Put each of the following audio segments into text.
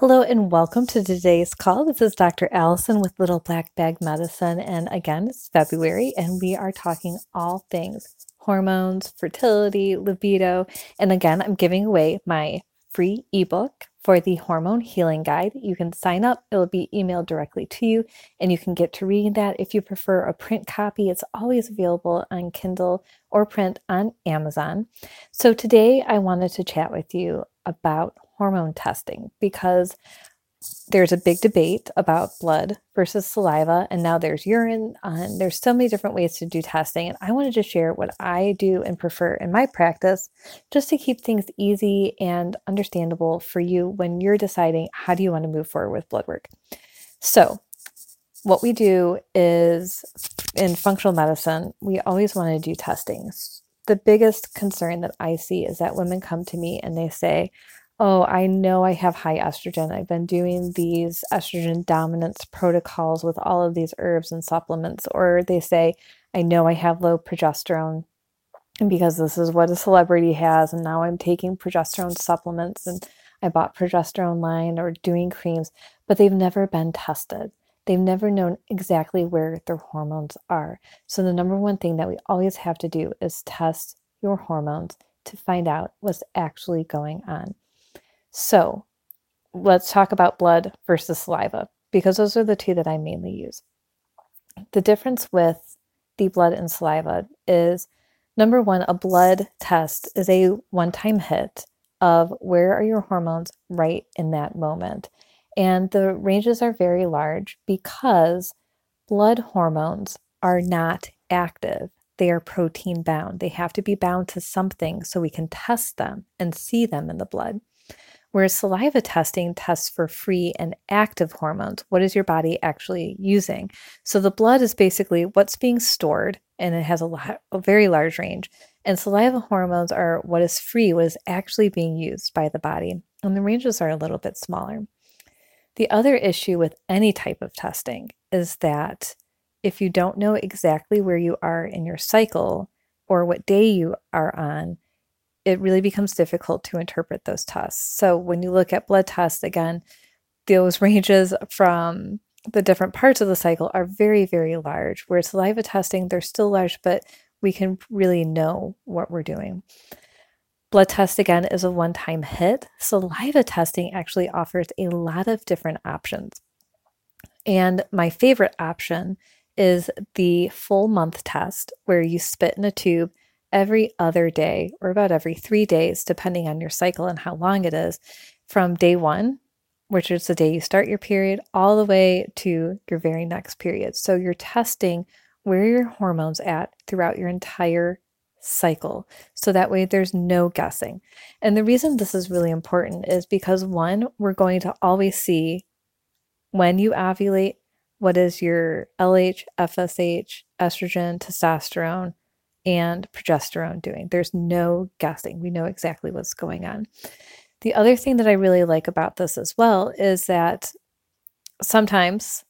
Hello and welcome to today's call. This is Dr. Allison with Little Black Bag Medicine. And again, it's February and we are talking all things hormones, fertility, libido. And again, I'm giving away my free ebook for the Hormone Healing Guide. You can sign up, it'll be emailed directly to you, and you can get to reading that. If you prefer a print copy, it's always available on Kindle or print on Amazon. So today I wanted to chat with you about hormone testing because there's a big debate about blood versus saliva, and now there's urine, uh, and there's so many different ways to do testing. And I wanted to share what I do and prefer in my practice just to keep things easy and understandable for you when you're deciding how do you want to move forward with blood work. So, what we do is in functional medicine, we always want to do testing. The biggest concern that I see is that women come to me and they say, oh, I know I have high estrogen. I've been doing these estrogen dominance protocols with all of these herbs and supplements. Or they say, I know I have low progesterone because this is what a celebrity has. And now I'm taking progesterone supplements and I bought progesterone line or doing creams, but they've never been tested. They've never known exactly where their hormones are. So, the number one thing that we always have to do is test your hormones to find out what's actually going on. So let's talk about blood versus saliva because those are the two that I mainly use. The difference with the blood and saliva is number one, a blood test is a one time hit of where are your hormones right in that moment. And the ranges are very large because blood hormones are not active. They are protein bound. They have to be bound to something so we can test them and see them in the blood. Whereas saliva testing tests for free and active hormones. What is your body actually using? So the blood is basically what's being stored, and it has a, lot, a very large range. And saliva hormones are what is free, what is actually being used by the body. And the ranges are a little bit smaller. The other issue with any type of testing is that if you don't know exactly where you are in your cycle or what day you are on, it really becomes difficult to interpret those tests. So when you look at blood tests, again, those ranges from the different parts of the cycle are very, very large. Whereas saliva testing, they're still large, but we can really know what we're doing. Blood test again is a one time hit. Saliva testing actually offers a lot of different options. And my favorite option is the full month test, where you spit in a tube every other day or about every three days, depending on your cycle and how long it is, from day one, which is the day you start your period, all the way to your very next period. So you're testing where your hormones at throughout your entire cycle. So that way there's no guessing. And the reason this is really important is because one, we're going to always see when you ovulate, what is your LH, FSH, estrogen, testosterone, and progesterone doing. There's no guessing. We know exactly what's going on. The other thing that I really like about this as well is that sometimes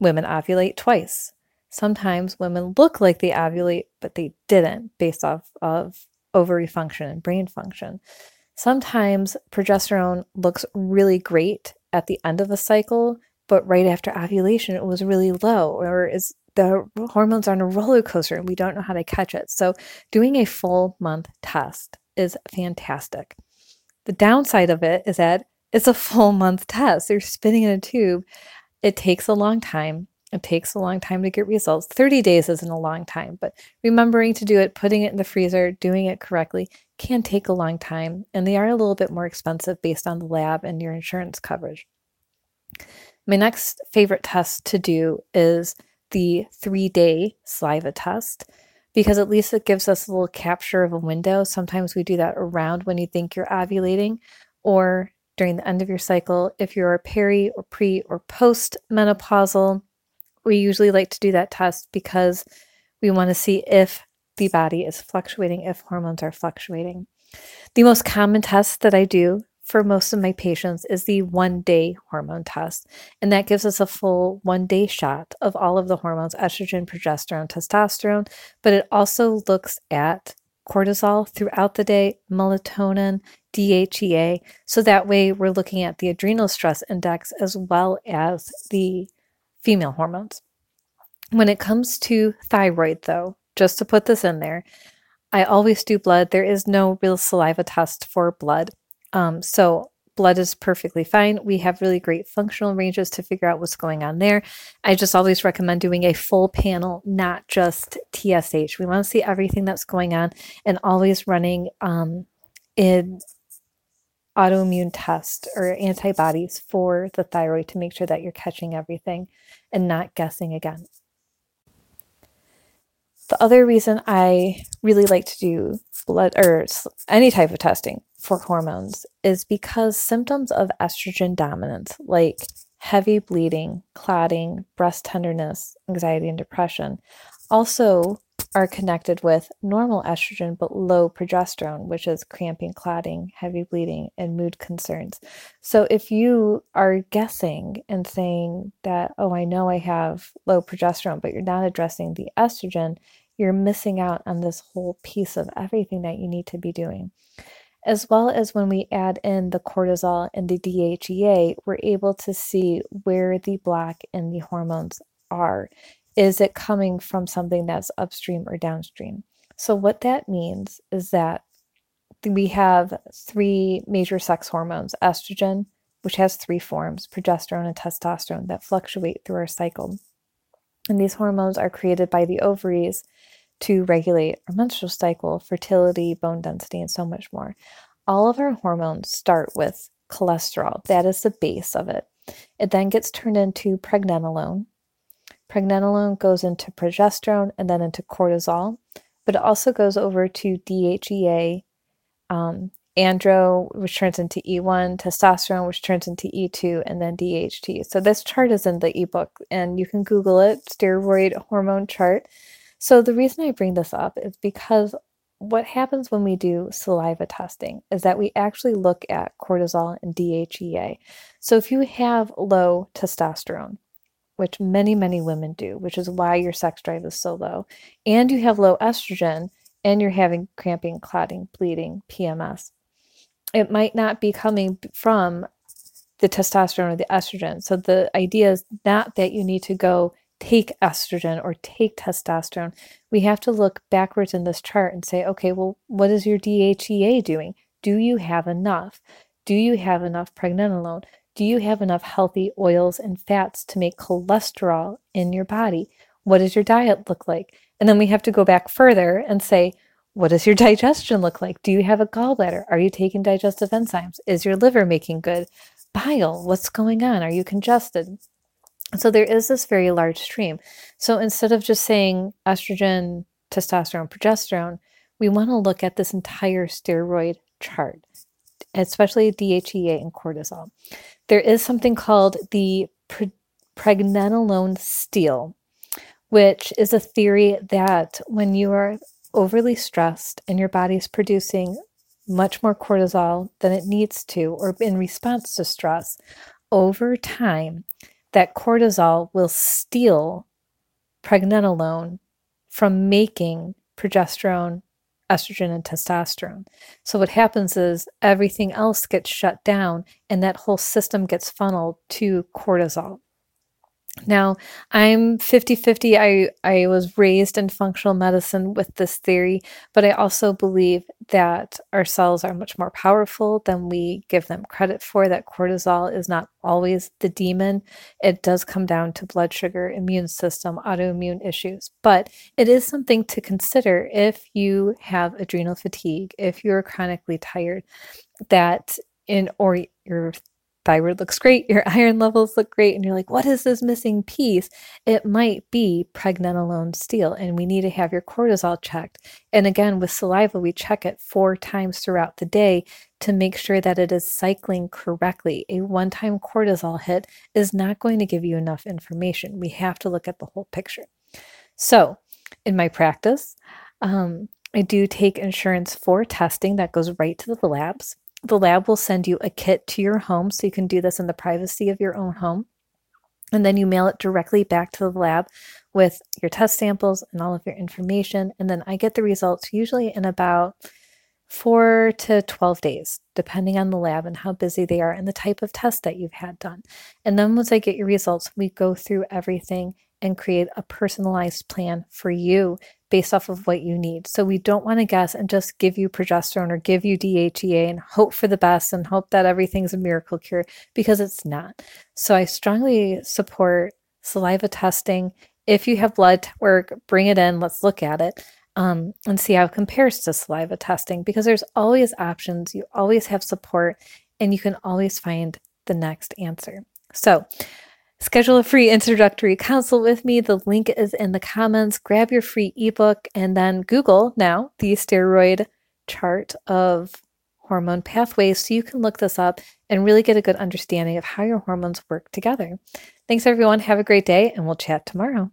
women ovulate twice. Sometimes women look like they ovulate, but they didn't based off of ovary function and brain function. Sometimes progesterone looks really great at the end of a cycle, but right after ovulation, it was really low or is the hormones are on a roller coaster and we don't know how to catch it. So, doing a full month test is fantastic. The downside of it is that it's a full month test. You're spinning in a tube. It takes a long time. It takes a long time to get results. 30 days isn't a long time, but remembering to do it, putting it in the freezer, doing it correctly can take a long time. And they are a little bit more expensive based on the lab and your insurance coverage. My next favorite test to do is the three day saliva test because at least it gives us a little capture of a window. Sometimes we do that around when you think you're ovulating or during the end of your cycle. If you're peri or pre or post menopausal, we usually like to do that test because we want to see if the body is fluctuating, if hormones are fluctuating. The most common test that I do for most of my patients is the one day hormone test. And that gives us a full one day shot of all of the hormones estrogen, progesterone, testosterone. But it also looks at cortisol throughout the day, melatonin, DHEA. So that way we're looking at the adrenal stress index as well as the female hormones. When it comes to thyroid, though, just to put this in there, I always do blood. There is no real saliva test for blood. Um, so blood is perfectly fine. We have really great functional ranges to figure out what's going on there. I just always recommend doing a full panel, not just TSH. We want to see everything that's going on and always running um, in autoimmune test or antibodies for the thyroid to make sure that you're catching everything and not guessing again. The other reason I really like to do blood or any type of testing for hormones is because symptoms of estrogen dominance, like heavy bleeding, clotting, breast tenderness, anxiety, and depression, also are connected with normal estrogen but low progesterone, which is cramping, clotting, heavy bleeding, and mood concerns. So if you are guessing and saying that, oh, I know I have low progesterone, but you're not addressing the estrogen, you're missing out on this whole piece of everything that you need to be doing. As well as when we add in the cortisol and the DHEA, we're able to see where the block in the hormones are. Is it coming from something that's upstream or downstream? So, what that means is that we have three major sex hormones estrogen, which has three forms progesterone and testosterone that fluctuate through our cycle. And these hormones are created by the ovaries to regulate our menstrual cycle, fertility, bone density, and so much more. All of our hormones start with cholesterol. That is the base of it. It then gets turned into pregnenolone. Pregnenolone goes into progesterone and then into cortisol, but it also goes over to DHEA, um, andro, which turns into E1, testosterone, which turns into E2, and then DHT. So this chart is in the ebook, and you can Google it, steroid hormone chart. So the reason I bring this up is because what happens when we do saliva testing is that we actually look at cortisol and DHEA. So if you have low testosterone, which many, many women do, which is why your sex drive is so low, and you have low estrogen and you're having cramping, clotting, bleeding, PMS, it might not be coming from the testosterone or the estrogen. So the idea is not that you need to go take estrogen or take testosterone. We have to look backwards in this chart and say, okay, well, what is your DHEA doing? Do you have enough? Do you have enough pregnenolone? Do you have enough healthy oils and fats to make cholesterol in your body? What does your diet look like? And then we have to go back further and say, what does your digestion look like? Do you have a gallbladder? Are you taking digestive enzymes? Is your liver making good bile? What's going on? Are you congested? So there is this very large stream. So instead of just saying estrogen, testosterone, progesterone, we want to look at this entire steroid chart, especially DHEA and cortisol. There is something called the pre- pregnenolone steal, which is a theory that when you are overly stressed and your body is producing much more cortisol than it needs to, or in response to stress, over time, that cortisol will steal pregnenolone from making progesterone, estrogen, and testosterone. So, what happens is everything else gets shut down, and that whole system gets funneled to cortisol. Now, I'm 50 50. I, I was raised in functional medicine with this theory, but I also believe that our cells are much more powerful than we give them credit for, that cortisol is not always the demon. It does come down to blood sugar, immune system, autoimmune issues, but it is something to consider if you have adrenal fatigue, if you're chronically tired, that in or you're thyroid looks great, your iron levels look great, and you're like, what is this missing piece? It might be pregnenolone steal, and we need to have your cortisol checked. And again, with saliva, we check it four times throughout the day to make sure that it is cycling correctly. A one time cortisol hit is not going to give you enough information. We have to look at the whole picture. So, in my practice, um, I do take insurance for testing that goes right to the labs. The lab will send you a kit to your home so you can do this in the privacy of your own home. And then you mail it directly back to the lab with your test samples and all of your information. And then I get the results usually in about four to 12 days, depending on the lab and how busy they are and the type of test that you've had done. And then once I get your results, we go through everything and create a personalized plan for you based off of what you need. So we don't want to guess and just give you progesterone or give you DHEA and hope for the best and hope that everything's a miracle cure because it's not. So I strongly support saliva testing. If you have blood work, bring it in. Let's look at it um, and see how it compares to saliva testing because there's always options. You always have support and you can always find the next answer. So, schedule a free introductory consult with me. The link is in the comments. Grab your free ebook and then Google now the steroid chart of hormone pathways so you can look this up and really get a good understanding of how your hormones work together. Thanks, everyone. Have a great day, and we'll chat tomorrow.